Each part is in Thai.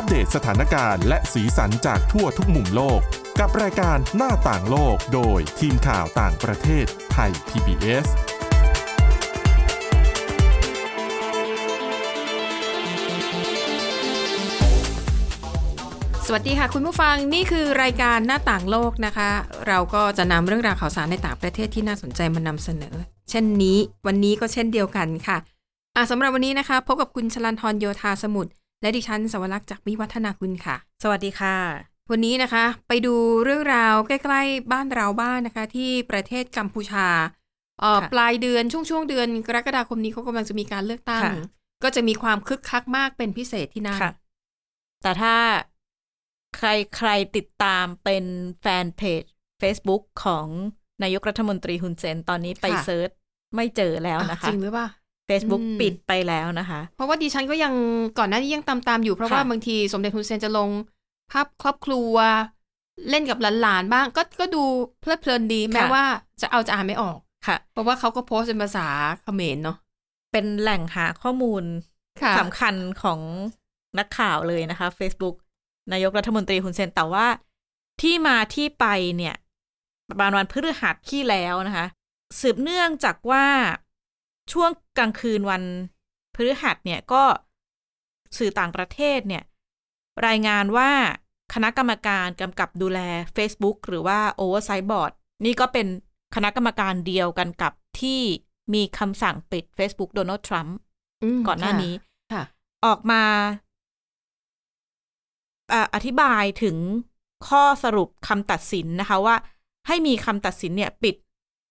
อัปเดตสถานการณ์และสีสันจากทั่วทุกมุมโลก กับรายการหน้าต่างโลกโดยทีมข่าวต่างประเทศไทย PBS สวัสดีค่ะคุณผู้ฟังนี่คือรายการหน้าต่างโลกนะคะ เราก็จะนำเรื่องราวข่าวสารในต่างประเทศที่น่าสนใจมานำเสนอ เช่นนี้วันนี้ก็เช่นเดียวกันค่ะอะสำหรับวันนี้นะคะ พบกับคุณชลันทรโยธาสมุทร และดิฉันสวรักษ์จากวิวัฒนาคุณค่ะ สวัสดีค่ะ วันนี้นะคะ ไปดูเรื่องราวใกล้ๆ บ้านเราบ้านนะคะ ที่ประเทศกัมพูชาเอ่อค่ะปลายเดือนช่วงช่วงๆเดือนกรกฎาคมนี้เขากำลังจะมีการเลือกตั้ง ค่ะ ก็จะมีความคึกคักมากเป็นพิเศษที่นั่น ค่ะ แต่ถ้าใครใครติดตามเป็นแฟนเพจ Facebook ของนายกรัฐมนตรีฮุนเซนตอนนี้ไปค่ะ search ไม่เจอแล้วอะนะคะจริงหรือเปล่า Facebook อืมปิดไปแล้วนะคะ เพราะว่าดิฉันก็ยังก่อนหน้านี้ยังตามตามๆอยู่เพราะค่ะว่าบางทีสมเด็จฮุนเซนจะลงภาพครอบครัว เล่นกับหลานๆบ้างก็ก็ดูเพลิดเพลินดีแม้ว่าจะเอาจะอ่านไม่ออกค่ะ เพราะว่าเขาก็โพสต์เป็นภาษาเขมรเนาะเป็นแหล่งหาข้อมูลค่ะสำคัญของนักข่าวเลยนะคะ Facebook นายกรัฐมนตรีฮุนเซนแต่ว่าที่มาที่ไปเนี่ยประมาณวันพฤหัสที่แล้วนะคะ สืบเนื่องจากว่า ช่วงกลางคืนวันพฤหัสเนี่ยก็สื่อต่างประเทศเนี่ย รายงานว่าคณะกรรมการกำกับดูแล Facebook หรือว่า Oversight Board นี่ก็เป็นคณะกรรมการเดียวกันกับที่มีคำสั่งปิด Facebook โดนัลด์ทรัมป์มก่อนหน้านี้ค่ะออกมาอ่าอธิบายถึงข้อสรุปคำตัดสินนะคะว่า ให้มีคำตัดสินเนี่ย ปิด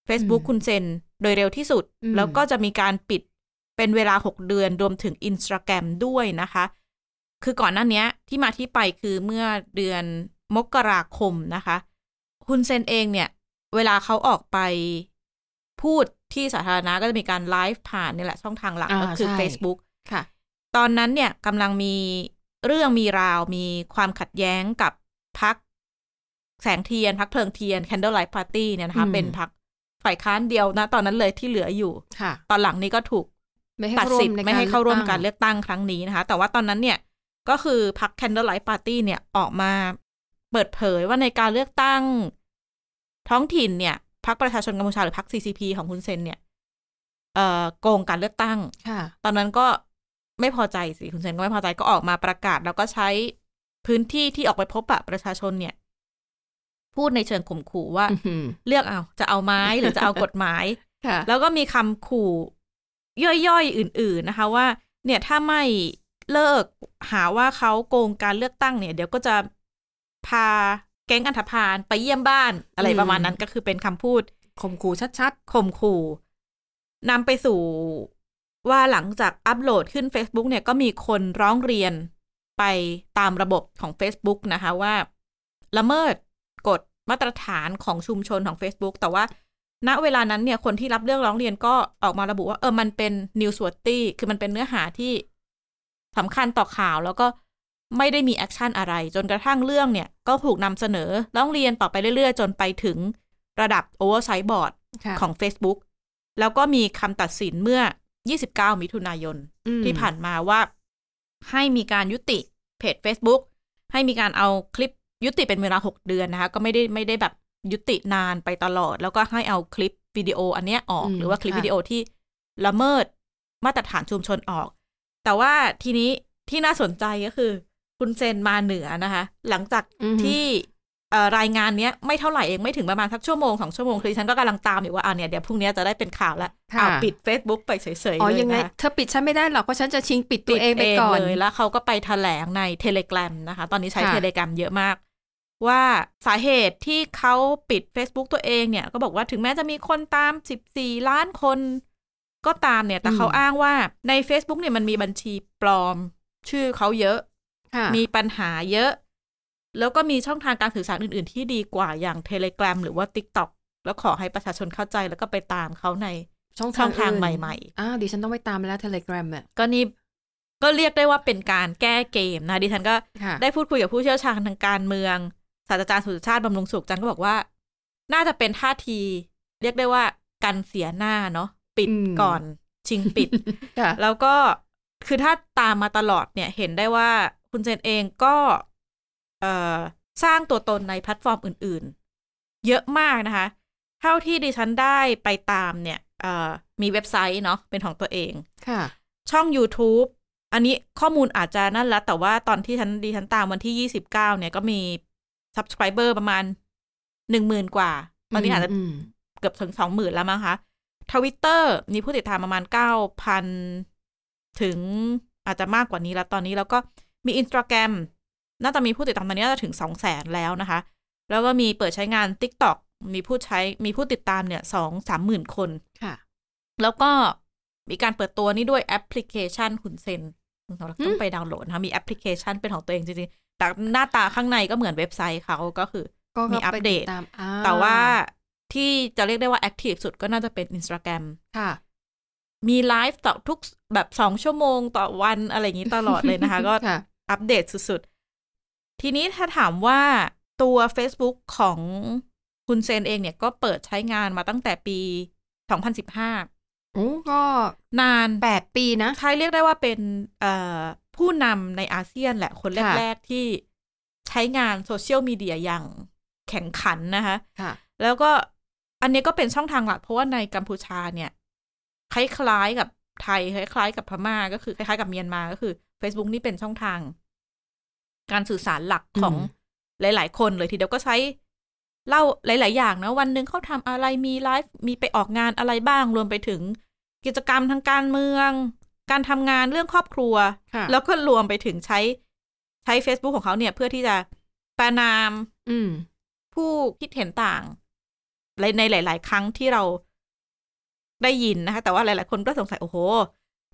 Facebook อืมคุณเซน โดยเร็วที่สุดอืมแล้วก็จะมีการปิดเป็นเวลา 6 เดือนรวมถึง Instagram ด้วยนะคะ คือก่อนหน้าเนี้ยที่มาที่ไปคือเมื่อเดือนมกราคมนะคะฮุนเซนเองเนี่ย เวลาเขาออกไปพูดที่สาธารณะก็จะมีการไลฟ์ผ่านนี่แหละ ช่องทางหลักอ่าก็คือใช่ Facebook ค่ะ ตอนนั้นเนี่ยกำลังมีเรื่องมีราวมีความขัดแย้งกับพักแสงเทียน พักเพลิงเทียน Candlelight Party เนี่ยนะคะอืมเป็นพัก ฝ่ายค้านเดียวนะ ตอนนั้นเลยที่เหลืออยู่ค่ะตอนหลังนี้ก็ถูกไม่ให้ตัดเข้าร่วสิทมธิ์ในไม่ให้เข้าร่วมการเลืเลือกอกตั้งครั้งนี้นะคะ แต่ว่าตอนนั้นเนี่ยก็คือพัก Candlelight Party เนี่ยออกมาเปิดเผยว่าในการเลือกตั้ง ท้องถิ่นเนี่ยพักประชาชนกัมพูชาหรือพัก CCP ของคุณเซนเนี่ยเอ่อโกงการเลือกตั้งค่ะตอนนั้นก็ไม่พอใจสิคุณเซนก็ไม่พอใจก็ออกมาประกาศ แล้วก็ใช้พื้นที่ที่ออกไปพบปะประชาชนเนี่ย พูดในเชิงข่มขู่ว่าอื้อหือเลือกเอาจะเอาไม้หรือจะเอากฎหมายค่ะแล้วก็มีคำขู่ย่อยๆ อื่น ๆนะคะว่า เนี่ยถ้าไม่เลิกหาว่าเขาโกงการเลือกตั้งเนี่ย เดี๋ยวก็จะพาแก๊งอันธพาลไปเยี่ยมบ้านอะไรอืมประมาณนั้นก็คือเป็นคำพูดข่มขู่ชัดข่มขู่นำไปสู่ว่าหลังจากอัปโหลดขึ้น Facebook เนี่ยก็มีคนร้องเรียนไปตามระบบของ Facebook นะคะว่า ละเมิดกฎ มาตรฐานของชุมชนของ Facebook แต่ว่าณเวลานั้นเนี่ยคนที่รับเรื่องร้องเรียนก็ออกมาระบุว่าเออมันเป็น newsworthy คือมันเป็นเนื้อหาที่สำคัญต่อข่าวแล้วก็ไม่ได้มี action อะไร จนกระทั่งเรื่องเนี่ย ก็ถูกนำเสนอร้องเรียนต่อไปเรื่อยๆ จนไปถึงระดับ oversight board ๆค่ะของ Facebook แล้วก็มีคำตัดสินเมื่อ 29 มิถุนายนอืมที่ผ่านมาว่าให้มีการยุติเพจ Facebook ให้มีการเอาคลิป ยุติเป็นเวลา 6 เดือนนะคะ ก็ไม่ได้ไม่ได้แบบยุตินานไปตลอด แล้วก็ให้เอาคลิปวิดีโออันเนี้ยออกอืมหรือว่าคลิปค่ะวิดีโอที่ละเมิดมาตรฐานชุมชนออก แต่ว่าทีนี้ที่น่าสนใจก็คือ คุณเซนมาเหนือนะคะ หลังจากอือหือที่เอ่อรายงานเนี้ยไม่เท่าไหร่เองไม่ถึงประมาณสักชั่วโมงสองชั่วโมงคือฉันก็กำลังตามอยู่ว่าอ่าเนี่ยเดี๋ยวพรุ่งนี้จะได้เป็นข่าวแล้วค่ะอ้าวปิด Facebook ไปเฉยๆอ๋อเลยยังไงนะเธอปิดฉันไม่ได้หรอกเพราะฉันจะชิงปิดตัวเองไปก่อนเลยแล้วเขาก็ไปแถลงใน Telegram นะคะ ตอนนี้ใช้ค่ะ Telegram เยอะมาก ว่าสาเหตุที่เขาปิด Facebook ตัวเองเนี่ย ก็บอกว่าถึงแม้จะมีคนตาม 14 ล้านคนก็ตามเนี่ย แต่เขาอ้างว่าใน Facebook เนี่ยมันมีบัญชีปลอม ชื่อเขาเยอะค่ะมีปัญหาเยอะ แล้วก็มีช่องทางการสื่อสารอื่น ๆ ที่ดีกว่าอย่าง Telegram หรือว่า TikTok แล้วขอให้ประชาชนเข้าใจแล้วก็ไปตามเขาในช่องช่องทางอื่นใหม่อ้าวดิฉันต้องไปตามแล้วเทเลกรามอะก็นี่ก็เรียกได้ว่าเป็นการแก้เกมนะดิฉันก็ค่ะได้พูดคุยกับผู้เชี่ยวชาญทางการเมือง ศาสตราจารย์สุชาติบำรุงสุขจันทร์ก็บอกว่า น่าจะเป็นท่าที เรียกได้ว่ากันเสียหน้าเนาะปิดอืมก่อนชิงปิดค่ะแล้วก็คือถ้าตามมาตลอดเนี่ยเห็นได้ว่าคุณเซนเองก็เอ่อสร้างตัวตนในแพลตฟอร์มอื่น ๆ เยอะมากนะคะ เท่าที่ดิฉันได้ไปตามเนี่ยเอ่อมีเว็บไซต์เนาะเป็นของตัวเองค่ะ ช่อง YouTube อันนี้ข้อมูลอาจจะนั่นแล้ว แต่ว่าตอนที่ฉันดิฉันตามวันที่29เนี่ยก็มี subscriber ประมาณหนึ่งหมื่นกว่า ตอนนี้อาจจะเกือบถึงสองหมื่นแล้วมั้งคะทวิตเตอร์มีผู้ติดตามประมาณเก้าพันถึงอาจจะมากกว่านี้แล้วตอนนี้แล้วก็มีอินสตาแกรมน่าจะมีผู้ติดตามตอนนี้น่าจะถึงสองแสนแล้วนะคะ แล้วก็มีเปิดใช้งาน TikTok มีผู้ใช้มีผู้ติดตามเนี่ยสองสามหมื่นคนค่ะ แล้วก็มีการเปิดตัวนี้ด้วยแอปพลิเคชันฮุนเซนเราอืมต้องไปดาวน์โหลดนะคะมีแอปพลิเคชันเป็นของตัวเองจริงๆ แต่หน้าตาข้างในก็เหมือนเว็บไซต์เขาก็คือก็มีอัปเดตไปตามเอ่อแต่ว่าที่จะเรียกได้ว่า active สุดก็น่าจะเป็น Instagram ค่ะ มีไลฟ์ต่อทุกแบบสองชั่วโมงต่อวันอะไรอย่างนี้ตลอดเลยนะคะ ก็ค่ะอัปเดตสุดๆ ทีนี้ถ้าถามว่าตัว Facebook ของฮุนเซนเองเนี่ยก็เปิดใช้งานมาตั้งแต่ปี 2015โอ้ก็นานแปดปีนะ ใช้เรียกได้ว่าเป็นเอ่อ ผู้นำในอาเซียนแหละคนค่ะแรก ๆ ที่ใช้งานโซเชียลมีเดียอย่างแข่งขันนะคะค่ะแล้วก็อันนี้ก็เป็นช่องทางหลักเพราะว่าในกัมพูชาเนี่ย คล้ายๆกับไทยคล้ายๆกับพม่าก็คือคล้ายๆกับเมียนมาก็คือ Facebook นี่เป็นช่องทาง การสื่อสารหลักของอืมหลาย ๆ คนเลยทีเดียวก็ใช้เล่าหลาย ๆ อย่างนะวันหนึ่งเขาทำอะไรมีไลฟ์มีไปออกงานอะไรบ้างรวมไปถึงกิจกรรมทางการเมือง การทำงานเรื่องครอบครัวค่ะแล้วก็รวมไปถึงใช้ใช้ Facebook ของเขาเนี่ย เพื่อที่จะประนามอืมผู้คิดเห็นต่างในในหลาย ๆ ครั้งที่เราได้ยินนะคะ แต่ว่าหลาย ๆ คนก็สงสัย โอ้โห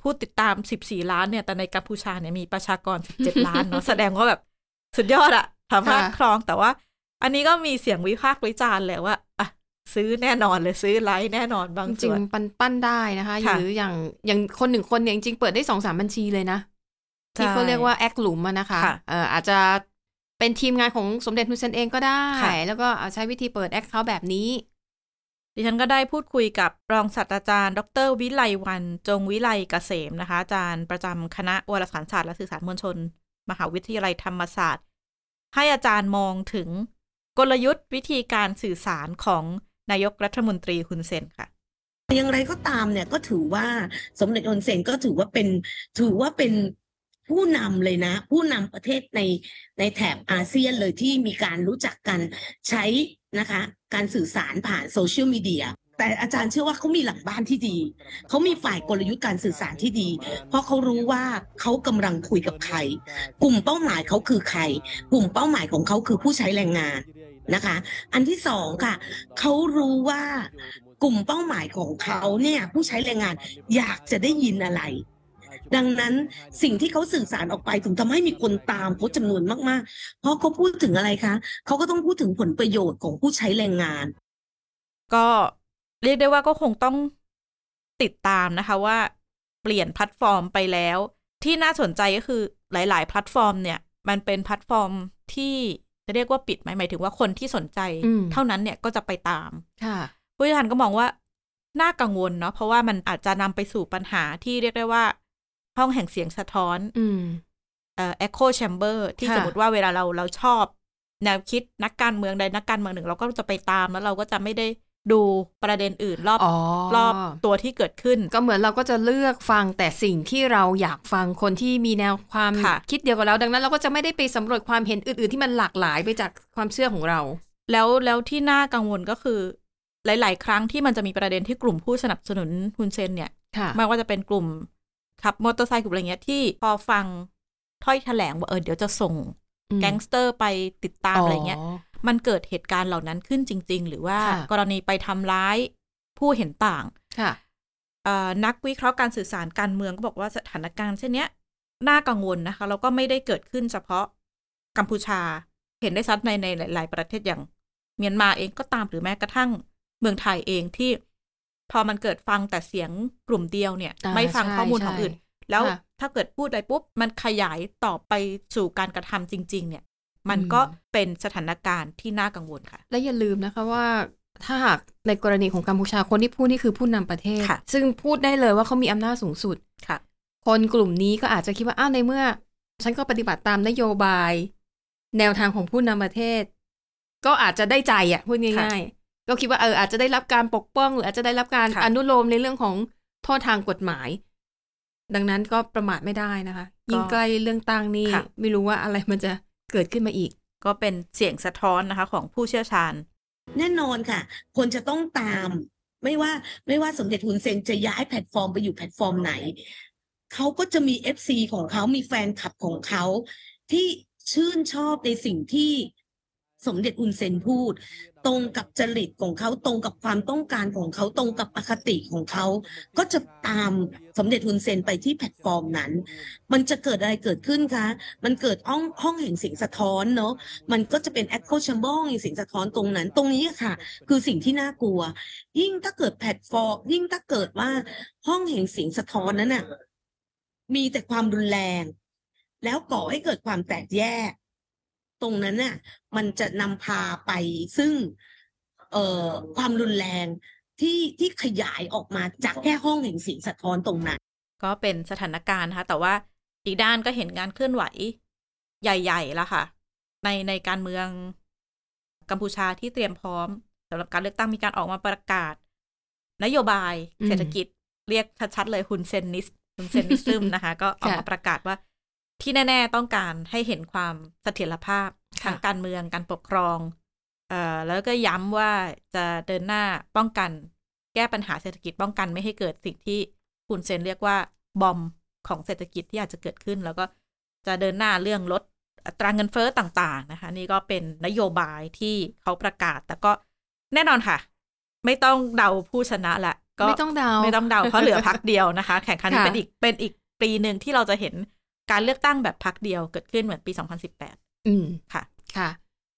ผู้ติดตาม 14 ล้านเนี่ย แต่ในกัมพูชาเนี่ยมีประชากร 17 ล้านเนาะ แสดงว่าแบบสุดยอดอะสามารถค่ะครองแต่ว่า อันนี้ก็มีเสียงวิพากษ์วิจารณ์แหละว่าอะ ซื้อแน่นอนเลยซื้อไลค์แน่นอนบางจส่ริงวนๆปันปั้นได้นะคะค่ะหรืออย่างอย่างคนหนึ่งคนเนี่ยจริงๆเปิดได้สองสามบัญชีเลยนะ ที่เขาเรียกว่าแอคหลุมอะนะคะค่ะเอ่ออาจจะเป็นทีมงานของสมเด็จฮุนเซนเองก็ได้ค่ะแล้วก็เอาใช้วิธีเปิดแอคเคาท์แบบนี้ ดิฉันก็ได้พูดคุยกับรองศาสตราจารย์ ดร วิไลวัน จงวิไลเกษมนะคะ อาจารย์ประจำคณะวารสารศาสตร์และสื่อสารมวลชน มหาวิทยาลัยธรรมศาสตร์ ให้อาจารย์มองถึงกลยุทธ์วิธีการสื่อสารของ นายกรัฐมนตรีฮุนเซนค่ะอย่างไรก็ตามเนี่ยก็ถือว่าสมเด็จฮุนเซนก็ถือว่าเป็นถือว่าเป็นผู้นำเลยนะ ผู้นำประเทศในในแถบอาเซียนเลยที่มีการรู้จักกันใช้นะคะ การสื่อสารผ่านโซเชียลมีเดียแต่อาจารย์เชื่อว่าเขามีหลังบ้านที่ดี เขามีฝ่ายกลยุทธ์การสื่อสารที่ดี เพราะเขารู้ว่าเขากำลังคุยกับใคร กลุ่มเป้าหมายเขาคือใคร กลุ่มเป้าหมายของเขาคือผู้ใช้แรงงาน นะคะ อันที่สองค่ะเขารู้ว่ากลุ่มเป้าหมายของเขาเนี่ยผู้ใช้แรงงานอยากจะได้ยินอะไร ดังนั้นสิ่งที่เขาสื่อสารออกไปถึงทำให้มีคนตามเขาจำนวนมากๆ เพราะเขาพูดถึงอะไรคะเขาก็ต้องพูดถึงผลประโยชน์ของผู้ใช้แรงงาน ก็เรียกได้ว่าก็คงต้องติดตามนะคะว่า เปลี่ยนแพลตฟอร์มไปแล้ว ที่น่าสนใจก็คือหลาย ๆ แพลตฟอร์มเนี่ย มันเป็นแพลตฟอร์มที่ จะเรียกว่าปิดไหมหมายถึงว่าคนที่สนใจอืมเท่านั้นเนี่ยก็จะไปตามค่ะนักวิชาการก็มองว่าน่ากังวลเนาะเพราะว่ามันอาจจะนำไปสู่ปัญหาที่เรียกได้ว่า ห้องแห่งเสียงสะท้อนอืมเอ่อ echo chamber ที่ค่ะสมมติว่าเวลาเราเราชอบ แนวคิดนักการเมืองใดนักการเมืองหนึ่ง เราก็จะไปตามแล้วเราก็จะไม่ได้ ดูประเด็นอื่นรอบอ๋อรอบตัวที่เกิดขึ้น ก็เหมือนเราก็จะเลือกฟังแต่สิ่งที่เราอยากฟังคนที่มีแนวความค่ะคิดเดียวกับเรา ดังนั้นเราก็จะไม่ได้ไปสำรวจความเห็นอื่น ๆ ที่มันหลากหลายไปจากความเชื่อของเรา แล้วแล้วที่น่ากังวลก็คือ หลาย ๆ ครั้งที่มันจะมีประเด็นที่กลุ่มผู้สนับสนุนฮุนเซนเนี่ยค่ะไม่ว่าจะเป็นกลุ่มขับมอเตอร์ไซค์กลุ่มอะไรเงี้ยที่พอฟังถ้อยแถลงว่าเออเดี๋ยวจะส่งอืมแก๊งสเตอร์ไปติดตามอะไรเงี้ย มันเกิดเหตุการณ์เหล่านั้นขึ้นจริง ๆ หรือว่าค่ะกรณีไปทำร้ายผู้เห็นต่างค่ะเอ่อนักวิเคราะห์การสื่อสารการเมืองก็บอกว่าสถานการณ์เช่นเนี้ยน่ากังวลนะคะแล้วก็ไม่ได้เกิดขึ้นเฉพาะกัมพูชาเห็นได้ชัดในในหลาย ๆ ประเทศอย่าง เมียนมาเองก็ตามหรือแม้กระทั่งเมืองไทยเองที่ พอมันเกิดฟังแต่เสียงกลุ่มเดียวเนี่ยอ่าไม่ฟังใช่ข้อมูลของใช่อื่น แล้วค่ะถ้าเกิดพูดไปปุ๊บ มันขยายต่อไปสู่การกระทำจริง ๆ เนี่ย มันอืมก็เป็นสถานการณ์ที่น่ากังวลค่ะ และอย่าลืมนะคะว่าถ้าหากในกรณีของกัมพูชาคนที่พูดนี่คือผู้นำประเทศค่ะซึ่งพูดได้เลยว่าเขามีอำนาจสูงสุดค่ะ คนกลุ่มนี้ก็อาจจะคิดว่าอ้าวในเมื่อ ฉันก็ปฏิบัติตามนโยบาย แนวทางของผู้นำประเทศ ก็อาจจะได้ใจอะพูดง่ายๆก็คิดว่าเอออาจจะได้รับการปกป้อง หรืออาจจะได้รับการค่ะอนุโลมในเรื่องของโทษทางกฎหมาย ดังนั้นก็ประมาทไม่ได้นะคะ ยิ่งใกล้เลือกตั้งนี่ค่ะไม่รู้ว่าอะไรมันจะ เกิดขึ้นมาอีก ก็เป็นเสียงสะท้อนนะคะของผู้เชี่ยวชาญ แน่นอนค่ะ คนจะต้องตาม ไม่ว่าไม่ว่าสมเด็จฮุนเซนจะย้ายแพลตฟอร์มไปอยู่แพลตฟอร์มไหน เขาก็จะมี FC ของเขามีแฟนคลับของเขา ที่ชื่นชอบในสิ่งที่ สมเด็จฮุนเซนพูด ตรงกับจริตของเขาตรงกับความต้องการของเขาตรงกับอคติของเขา ก็จะตามสมเด็จฮุนเซนไปที่แพลตฟอร์มนั้น มันจะเกิดอะไรเกิดขึ้นคะมันเกิดห้องห้องแห่งเสียงสะท้อนเนาะมันก็จะเป็น echo chamber แห่งเสียงสะท้อนตรงนั้น ตรงนี้ค่ะ คือสิ่งที่น่ากลัว ยิ่งถ้าเกิดแพลตฟอร์ม ยิ่งถ้าเกิดว่าห้องแห่งเสียงสะท้อนนั้นน่ะมีแต่ความรุนแรง แล้วก่อให้เกิดความแตกแยก ตรงนั้นน่ะมันจะนำพาไปซึ่งเอ่อความรุนแรงที่ที่ขยายออกมาจากแค่ห้องแห่งเสียงสะท้อนตรงนั้น ก็เป็นสถานการณ์นะคะแต่ว่าอีกด้านก็เห็นการเคลื่อนไหว ใหญ่ๆแล้วค่ะ ในในการเมืองกัมพูชาที่เตรียมพร้อมสำหรับการเลือกตั้งมีการออกมาประกาศ นโยบายอืมเศรษฐกิจเรียกชัดๆเลยฮุนเซนนิสฮุนเซนนิซึมนะคะ ก็ออกมาค่ะประกาศว่า ที่แน่ ๆ ต้องการให้เห็นความเสถียรภาพค่ะทางการเมืองการปกครองเอ่อแล้วก็ย้ำว่าจะเดินหน้าป้องกัน แก้ปัญหาเศรษฐกิจป้องกันไม่ให้เกิดสิ่งที่คุณเซนเรียกว่าบอมของเศรษฐกิจที่อาจจะเกิดขึ้น แล้วก็จะเดินหน้าเรื่องลดอัตราเงินเฟ้อต่าง ๆ นะคะ นี่ก็เป็นนโยบายที่เขาประกาศ แต่ก็แน่นอนค่ะ ไม่ต้องเดาผู้ชนะละก็ไม่ต้องเดาไม่ต้องเดาเพราะเหลือพักเดียวนะคะ แข่งขันค่ะเป็นอีกเป็นอีกปีหนึ่งที่เราจะเห็น การเลือกตั้งแบบพักเดียวเกิดขึ้นเหมือนปี 2018 อืมค่ะ ค่ะ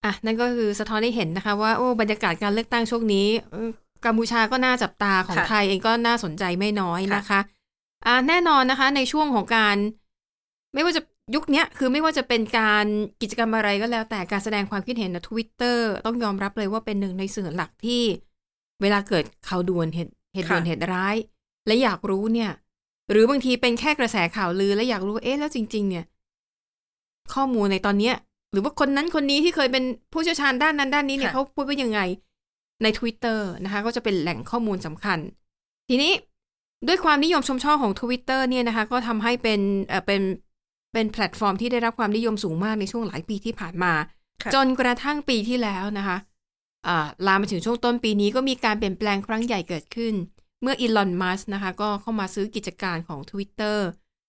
อะ นั่นก็คือสะท้อนให้เห็นนะคะ ว่าโอ้บรรยากาศการเลือกตั้งช่วงนี้เอ่อกัมพูชาก็น่าจับตาของค่ะไทยเองก็น่าสนใจไม่น้อยค่ะนะคะอ่าแน่นอนนะคะ ในช่วงของการ ไม่ว่าจะยุคเนี้ยคือไม่ว่าจะเป็นการกิจกรรมอะไรก็แล้ว แต่การแสดงความคิดเห็นในทวิตเตอร์ต้องยอมรับเลยว่าเป็นหนึ่งในสื่อหลักที่ เวลาเกิดข่าวด่วนเหตุเหตุด่วนค่ะเหตุร้าย และอยากรู้เนี่ย หรือบางทีเป็นแค่กระแสข่าวลือและอยากรู้ว่าเอ๊ะแล้วจริง ๆ เนี่ย ข้อมูลในตอนเนี้ย หรือว่าคนนั้นคนนี้ที่เคยเป็นผู้เชี่ยวชาญด้านนั้นด้านนี้เนี่ยค่ะเขาพูดว่ายังไงใน Twitter นะคะ ก็จะเป็นแหล่งข้อมูลสำคัญ ทีนี้ด้วยความนิยมชมชอบของ Twitter เนี่ยนะคะ ก็ทำให้เป็นเอ่อเป็นเป็นแพลตฟอร์มที่ได้รับความนิยมสูงมากในช่วงหลายปีที่ผ่านมาค่ะจนกระทั่งปีที่แล้วนะคะอ่าลามมาถึงช่วงต้นปีนี้ก็มีการเปลี่ยนแปลงครั้งใหญ่เกิดขึ้น เมื่ออีลอน มัสนะคะ ก็เข้ามาซื้อกิจการของ Twitter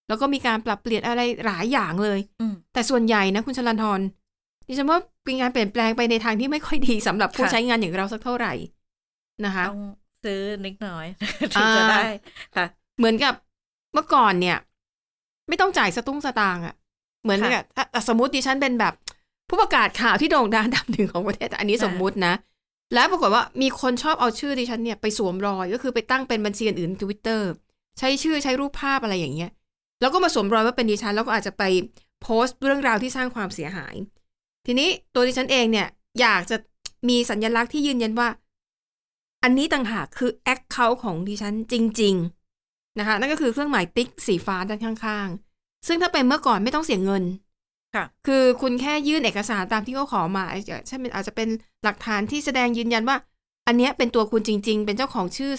แล้วก็มีการปรับเปลี่ยนอะไรหลายอย่างเลยอืมแต่ส่วนใหญ่นะคุณชลันทรดิฉันว่าเป็นการเปลี่ยนแปลงไปในทางที่ไม่ค่อยดีสำหรับผู้ค่ะใช้งานอย่างเราสักเท่าไหร่นะคะต้องซื้อนิดหน่อยถึงจะได้ค่ะ เหมือนกับเมื่อก่อนเนี่ย ไม่ต้องจ่ายสตุ้งสตางค์อะเหมือนค่ะกับถ้าอะสมมติดิฉันเป็นแบบ ผู้ประกาศข่าวที่โด่งดังอันดับหนึ่งของประเทศอันนี้อ่าสมมุตินะ แล้วปรากฏว่ามีคนชอบเอาชื่อดิฉันเนี่ยไปสวมรอยก็คือไปตั้งเป็นบัญชีอื่นทวิตเตอร์ใช้ชื่อใช้รูปภาพอะไรอย่างเงี้ย แล้วก็มาสวมรอยว่าเป็นดิฉัน แล้วก็อาจจะไปโพสต์เรื่องราวที่สร้างความเสียหาย ทีนี้ตัวดิฉันเองเนี่ยอยากจะมีสัญลักษณ์ที่ยืนยันว่า อันนี้ต่างหากคือแอคเคาท์ของดิฉันจริง ๆนะคะนั่นก็คือเครื่องหมายติ๊กสีฟ้าด้านข้างๆ ซึ่งถ้าเป็นเมื่อก่อนไม่ต้องเสียเงิน ค่ะ คือคุณแค่ยื่นเอกสารตามที่เขาขอมาอาจจะใช่เป็นอาจจะเป็นหลักฐานที่แสดงยืนยันว่า อันเนี้ยเป็นตัวคุณจริง ๆ เป็นเจ้าของชื่อ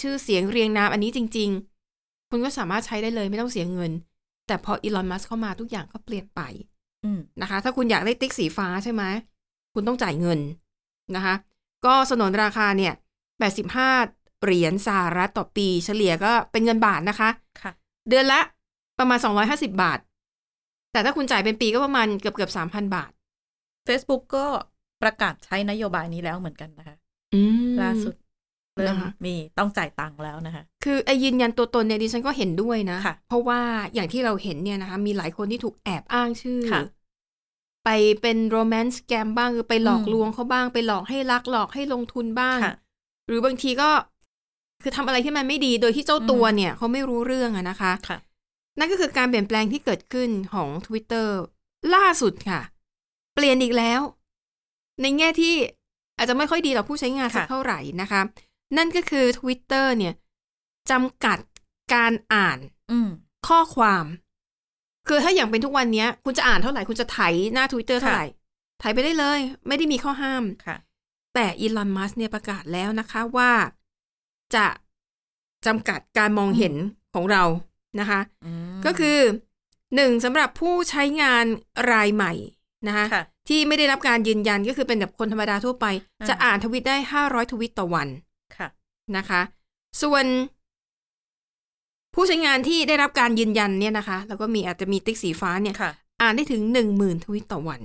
ชื่อเสียงเรียงนามอันนี้จริง ๆ คุณก็สามารถใช้ได้เลยไม่ต้องเสียเงิน แต่พออีลอนมัสเข้ามาทุกอย่างก็เปลี่ยนไปอืมนะคะ ถ้าคุณอยากได้ติ๊กสีฟ้าใช่ไหมคุณต้องจ่ายเงินนะคะ ก็สนนราคาเนี่ย85เหรียญสหรัฐต่อปี เฉลี่ยก็เป็นเงินบาทนะคะค่ะเดือนละประมาณ250บาท แต่ถ้าคุณจ่ายเป็นปีก็ประมาณเกือบเกือบ3,000บาท Facebook ก็ประกาศใช้นโยบายนี้แล้วเหมือนกันนะคะอืมล่าสุดเริ่มนะคะมีต้องจ่ายตังค์แล้วนะคะ คือไอ้ยืนยันตัวตนเนี่ยดิฉันก็เห็นด้วยนะค่ะเพราะว่าอย่างที่เราเห็นเนี่ยนะคะ มีหลายคนที่ถูกแอบอ้างชื่อค่ะไปเป็นโรแมนต์แกมบ้างคือไปหลอกอืมลวงเขาบ้าง ไปหลอกให้รักหลอกให้ลงทุนบ้างค่ะหรือบางทีก็คือทำอะไรที่มันไม่ดีโดยที่เจ้าตัวเนี่ยเขาไม่รู้เรื่องอะนะคะค่ะ นั่นก็คือการเปลี่ยนแปลงที่เกิดขึ้นของ Twitter ล่าสุดค่ะ เปลี่ยนอีกแล้ว ในแง่ที่อาจจะไม่ค่อยดีต่อผู้ใช้งานสักค่ะเท่าไหร่นะคะ นั่นก็คือ Twitter เนี่ยจำกัดการอ่านอืมข้อความ คือถ้าอย่างเป็นทุกวันเนี้ยคุณจะอ่านเท่าไหร่ คุณจะไถหน้า Twitter เท่าไหร่ไถไปได้เลย ไม่ได้มีข้อห้ามค่ะแต่อีลอนมัสเนี่ยประกาศแล้วนะคะว่าจะจำกัดการมองเห็นของเรา นะคะ ก็คือหนึ่งสำหรับผู้ใช้งานรายใหม่นะคะค่ะที่ไม่ได้รับการยืนยันก็คือเป็นแบบคนธรรมดาทั่วไปอ่าจะอ่านทวิตได้ห้าร้อยทวิตต่อวันค่ะนะคะ ส่วน ผู้ใช้งานที่ได้รับการยืนยันเนี่ยนะคะ แล้วก็มีอาจจะมีติ๊กสีฟ้าเนี่ยค่ะอ่านได้ถึงหนึ่งหมื่นทวิตต่อวัน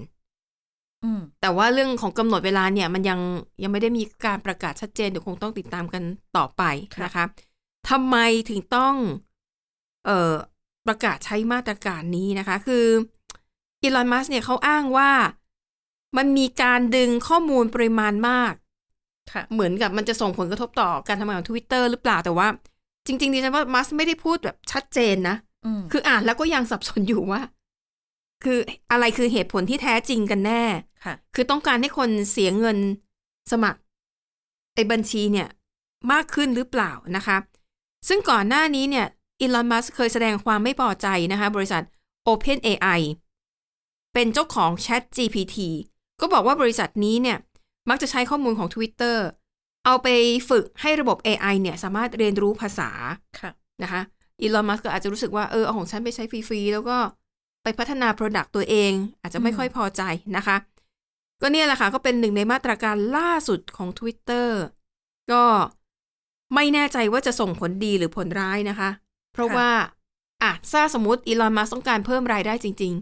อืมแต่ว่าเรื่องของกำหนดเวลาเนี่ย มันยังยังไม่ได้มีการประกาศชัดเจนเดี๋ยวคงต้องติดตามกันต่อไปค่ะนะคะทำไมถึงต้อง เอ่อประกาศใช้มาตรการนี้นะคะ คืออีลอนมัสเนี่ยเขาอ้างว่ามันมีการดึงข้อมูลปริมาณมาก ค่ะ เหมือนกับมันจะส่งผลกระทบต่อการทำงานของทวิตเตอร์หรือเปล่าแต่ว่า จริง ๆดิฉันว่ามัสไม่ได้พูดแบบชัดเจนนะ อืมคืออ่านแล้วก็ยังสับสนอยู่ว่า คืออะไรคือเหตุผลที่แท้จริงกันแน่ ค่ะ คือต้องการให้คนเสียเงินสมัครไอ้บัญชีเนี่ย มากขึ้นหรือเปล่านะคะ ซึ่งก่อนหน้านี้เนี่ย อีลอน มัสเคยแสดงความไม่พอใจนะคะ บริษัท OpenAI เป็นเจ้าของ Chat GPT ก็บอกว่าบริษัทนี้เนี่ย มักจะใช้ข้อมูลของ Twitter เอาไปฝึกให้ระบบ AI เนี่ย สามารถเรียนรู้ภาษาค่ะนะคะอีลอน มัสก็อาจจะรู้สึกว่า เออเอาของฉันไปใช้ฟรีๆ แล้วก็ไปพัฒนา Product ตัวเอง อาจจะไม่ค่อยพอใจนะคะ ก็เนี่ยแหละค่ะ ก็เป็นหนึ่งในมาตรการล่าสุดของ Twitter ก็ไม่แน่ใจว่าจะส่งผลดีหรือผลร้ายนะคะ เพราะว่าอะถ้าสมมติอีลอนมัสต้องการเพิ่มรายได้จริง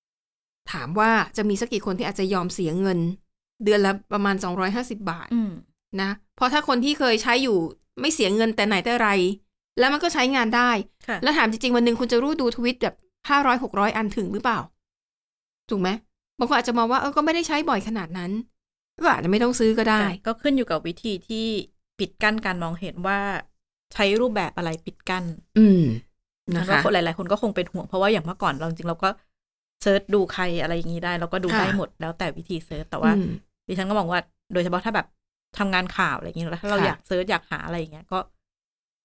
ๆ ถามว่าจะมีสักกี่คนที่อาจจะยอมเสียเงิน เดือนละประมาณ 250 บาทอืมนะ เพราะถ้าคนที่เคยใช้อยู่ไม่เสียเงินแต่ไหนแต่ไร แล้วมันก็ใช้งานได้ค่ะแล้วถามจริง ๆ วันหนึ่งคุณจะรู้ดูทวิตแบบห้าร้อยหกร้อยอันถึงหรือเปล่า ถูกไหมบางคนอาจจะมองว่าเออก็ไม่ได้ใช้บ่อยขนาดนั้น ก็อาจจะไม่ต้องซื้อก็ได้ ก็ขึ้นอยู่กับวิธีที่ปิดกั้นการมองเห็นว่า ใช้รูปแบบอะไรปิดกั้น อืมนะนะคะคะคนหลายๆ คนก็คงเป็นห่วงเพราะว่าอย่างเมื่อก่อนเราจริงๆเราก็ search ดูใครอะไรอย่างนี้ได้เราก็ดูค่ะได้หมดแล้วแต่วิธี search แต่ว่าอืมดิฉันก็มองว่าโดยเฉพาะถ้าแบบทำงานข่าวอะไรอย่างนี้แล้วถ้าเราค่ะอยาก search อยากหาอะไรอย่างเงี้ยก็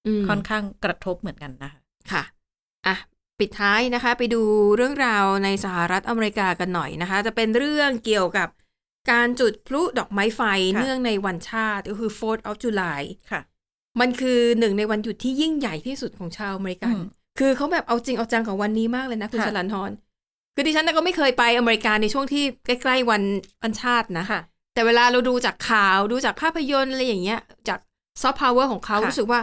อืมค่อนข้างกระทบเหมือนกันนะคะค่ะอะปิดท้ายนะคะ ไปดูเรื่องราวในสหรัฐอเมริกากันหน่อยนะคะ จะเป็นเรื่องเกี่ยวกับการจุดพลุดอกไม้ไฟค่ะเนื่องในวันชาติก็คือ 4th of July ค่ะ มันคือหนึ่งในวันหยุดที่ยิ่งใหญ่ที่สุดของชาวอเมริกันอืมคือเขาแบบเอาจริงเอาจังกับวันนี้มากเลยนะคุณค่ะสลันทรคือดิฉันน่ะก็ไม่เคยไปอเมริกาในช่วงที่ใกล้ๆวันวันชาตินะค่ะแต่เวลาเราดูจากข่าวดูจากภาพยนตร์อะไรอย่างเงี้ย จากซอฟต์พาวเวอร์ของเขาค่ะรู้สึกว่า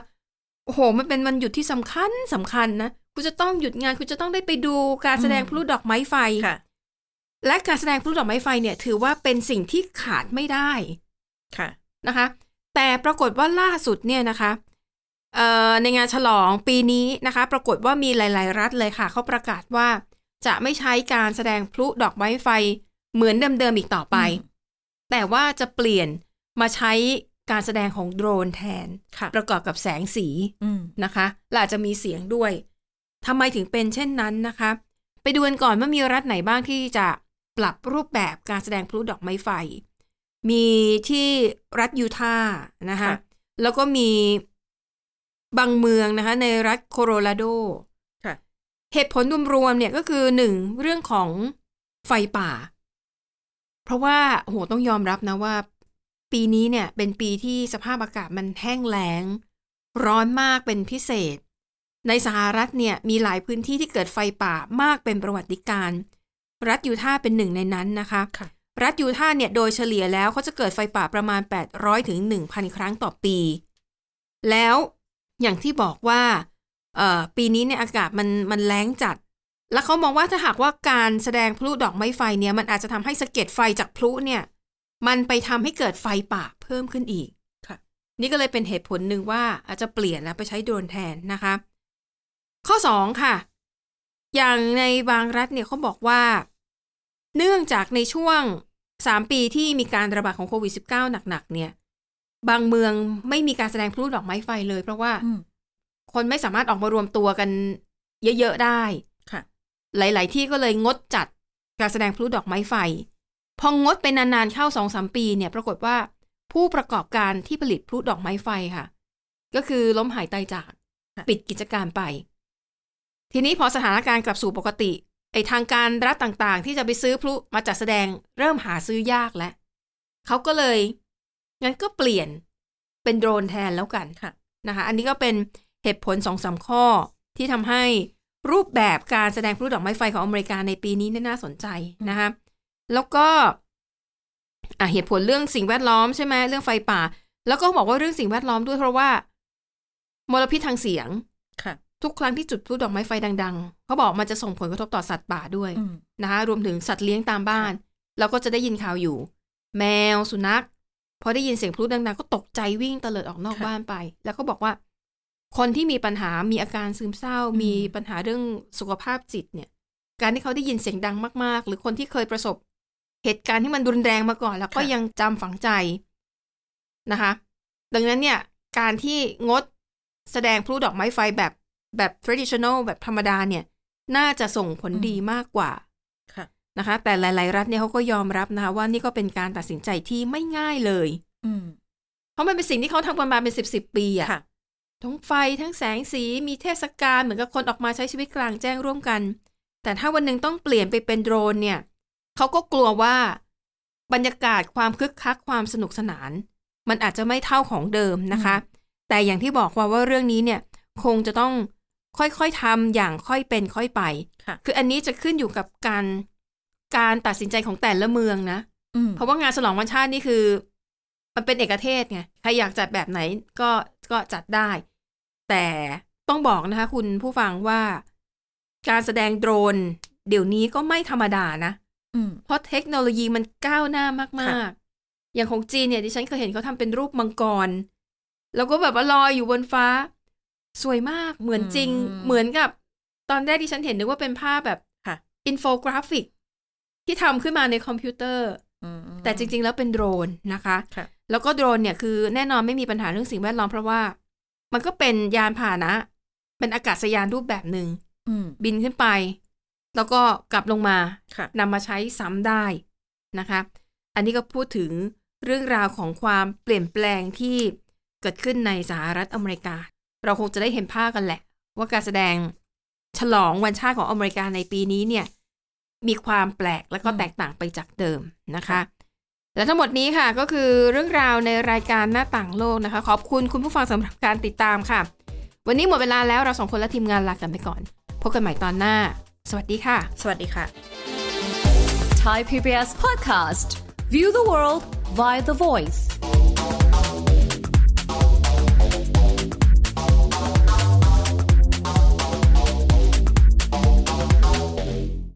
โอ้โห มันเป็นวันหยุดที่สำคัญสำคัญนะคุณจะต้องหยุดงานคุณจะต้องได้ไปดูการแสดงพลุดอกไม้ไฟค่ะและการแสดงพลุดอกไม้ไฟเนี่ย ถือว่าเป็นสิ่งที่ขาดไม่ได้ค่ะนะคะ แต่ปรากฏว่าล่าสุดเนี่ยนะคะเอ่อในงานฉลองปีนี้นะคะ ปรากฏว่ามีหลาย ๆ รัฐเลยค่ะเขาประกาศว่า จะไม่ใช้การแสดงพลุดอกไม้ไฟเหมือนเดิมๆอีกต่อไปอืมแต่ว่าจะเปลี่ยนมาใช้การแสดงของโดรนแทนค่ะประกอบกับแสงสีอืมนะคะและอาจจะมีเสียงด้วยทำไมถึงเป็นเช่นนั้นนะคะ ไปดูกันก่อนว่ามีรัฐไหนบ้างที่จะปรับรูปแบบการแสดงพลุดอกไม้ไฟ มีที่รัฐยูทาห์นะคะค่ะแล้วก็มีบางเมืองนะคะ ในรัฐโคโรราโดค่ะเหตุผลรวมๆเนี่ยก็คือหนึ่งเรื่องของไฟป่า เพราะว่าโอ้โหต้องยอมรับนะว่า ปีนี้เนี่ยเป็นปีที่สภาพอากาศมันแห้งแล้ง ร้อนมากเป็นพิเศษ ในสหรัฐเนี่ยมีหลายพื้นที่ที่เกิดไฟป่ามากเป็นประวัติการณ์รัฐยูทาห์เป็นหนึ่งในนั้นนะคะค่ะ รัฐยูทาห์เนี่ยโดยเฉลี่ยแล้วเขาจะเกิดไฟป่าประมาณ 800ถึง1,000 ครั้งต่อปี แล้วอย่างที่บอกว่าเอ่อปีนี้เนี่ยอากาศมันมันแล้งจัด แล้วเขามองว่าถ้าหากว่าการแสดงพลุดอกไม้ไฟเนี่ยมันอาจจะทำให้สะเก็ดไฟจากพลุเนี่ย มันไปทำให้เกิดไฟป่าเพิ่มขึ้นอีกค่ะ นี่ก็เลยเป็นเหตุผลหนึ่งว่าอาจจะเปลี่ยนแล้วไปใช้โดรนแทนนะคะ ข้อสองค่ะ อย่างในบางรัฐเนี่ยเขาบอกว่า เนื่องจากในช่วงสามปีที่มีการระบาดของโควิด -19 หนักๆเนี่ย บางเมืองไม่มีการแสดงพลุดอกไม้ไฟเลย เพราะว่าอืมคนไม่สามารถออกมารวมตัวกันเยอะๆได้ค่ะ หลาย ๆ ที่ก็เลยงดจัดการแสดงพลุดอกไม้ไฟ พองดไปนานๆเข้าสองสามปีเนี่ย ปรากฏว่าผู้ประกอบการที่ผลิตพลุดอกไม้ไฟค่ะ ก็คือล้มหายตายจากค่ะปิดกิจการไป ทีนี้พอสถานการณ์กลับสู่ปกติ ไอทางการรัฐต่างๆ ที่จะไปซื้อพลุมาจัดแสดงเริ่มหาซื้อยากแล้วเขาก็เลย งั้นก็เปลี่ยนเป็นโดรนแทนแล้วกันค่ะนะคะ อันนี้ก็เป็นเหตุผลสองสามข้อที่ทำให้รูปแบบการแสดงพลุดอกไม้ไฟของอเมริกาในปีนี้เนี่ยน่าสนใจนะคะแล้วก็อะเหตุผลเรื่องสิ่งแวดล้อมใช่ไหมเรื่องไฟป่า แล้วก็บอกว่าเรื่องสิ่งแวดล้อมด้วยเพราะว่ามลพิษทางเสียงค่ะ ทุกครั้งที่จุดพลุดอกไม้ไฟดัง ๆ เขาบอกมันจะส่งผลกระทบต่อสัตว์ป่าด้วยอืมนะคะรวมถึงสัตว์เลี้ยงตามบ้าน เราก็จะได้ยินข่าวอยู่ แมวสุนัขพอได้ยินเสียงพลุดัง ๆ ก็ตกใจวิ่งเตลิดออกนอกค่ะบ้านไป แล้วก็บอกว่า คนที่มีปัญหามีอาการซึมเศร้าอืมมีปัญหาเรื่องสุขภาพจิตเนี่ย การที่เขาได้ยินเสียงดังมาก ๆ หรือคนที่เคยประสบ เหตุการณ์ที่มันรุนแรงมาก่อน แล้วก็ยังจำฝังใจนะคะ ดังนั้นเนี่ย การที่งดแสดงพลุดอกไม้ไฟแบบ แบบ traditional แบบธรรมดาเนี่ย น่าจะส่งผลอืมดีมากกว่าค่ะนะคะ แต่หลาย ๆ รัฐเนี่ยเขาก็ยอมรับนะคะว่านี่ก็เป็นการตัดสินใจที่ไม่ง่ายเลย อืมเพราะมันเป็นสิ่งที่เขาทำกันมาเป็นสิบสิบปีอะค่ะทั้งไฟทั้งแสงสีมีเทศกาลเหมือนกับคนออกมาใช้ชีวิตกลางแจ้งร่วมกัน แต่ถ้าวันหนึ่งต้องเปลี่ยนไปเป็นโดรนเนี่ยเขาก็กลัวว่าบรรยากาศความคึกคักความสนุกสนาน มันอาจจะไม่เท่าของเดิมนะคะ แต่อย่างที่บอกว่าว่าเรื่องนี้เนี่ย คงจะต้อง ค่อยๆทำอย่างค่อยเป็นค่อยไป ค่ะ คืออันนี้จะขึ้นอยู่กับการการตัดสินใจของแต่ละเมืองนะ อืมเพราะว่างานฉลองวันชาตินี่คือ มันเป็นเอกเทศไง ใครอยากจัดแบบไหนก็ก็จัดได้ แต่ต้องบอกนะคะคุณผู้ฟังว่า การแสดงโดรน เดี๋ยวนี้ก็ไม่ธรรมดานะ อืม เพราะเทคโนโลยีมันก้าวหน้ามากค่ะๆอย่างของจีนเนี่ยดิฉันเคยเห็นเขาทำเป็นรูปมังกร แล้วก็แบบว่าลอยอยู่บนฟ้า สวยมากเหมือนจริง เหมือนกับ ตอนแรกดิฉันเห็นนึกว่าเป็นภาพแบบค่ะอินโฟกราฟิก ที่ทำขึ้นมาในคอมพิวเตอร์อืมแต่จริง ๆ แล้วเป็นโดรนนะคะค่ะแล้วก็โดรนเนี่ยคือแน่นอนไม่มีปัญหาเรื่องสิ่งแวดล้อมเพราะว่า มันก็เป็นยานพาหนะ เป็นอากาศยานรูปแบบหนึ่งอืมบินขึ้นไป แล้วก็กลับลงมาค่ะนำมาใช้ซ้ำได้นะคะ อันนี้ก็พูดถึงเรื่องราวของความเปลี่ยนแปลงที่เกิดขึ้นในสหรัฐอเมริกา เราคงจะได้เห็นภาพกันแหละ ว่าการแสดงฉลองวันชาติของอเมริกาในปีนี้เนี่ย มีความแปลกและก็อืมแตกต่างไปจากเดิมนะคะค่ะและทั้งหมดนี้ค่ะก็คือเรื่องราวในรายการหน้าต่างโลกนะคะ ขอบคุณคุณผู้ฟังสำหรับการติดตามค่ะ วันนี้หมดเวลาแล้วเราสองคนและทีมงานลากันไปก่อน พบกันใหม่ตอนหน้า สวัสดีค่ะ สวัสดีค่ะ Thai PBS podcast. View the world via the voice.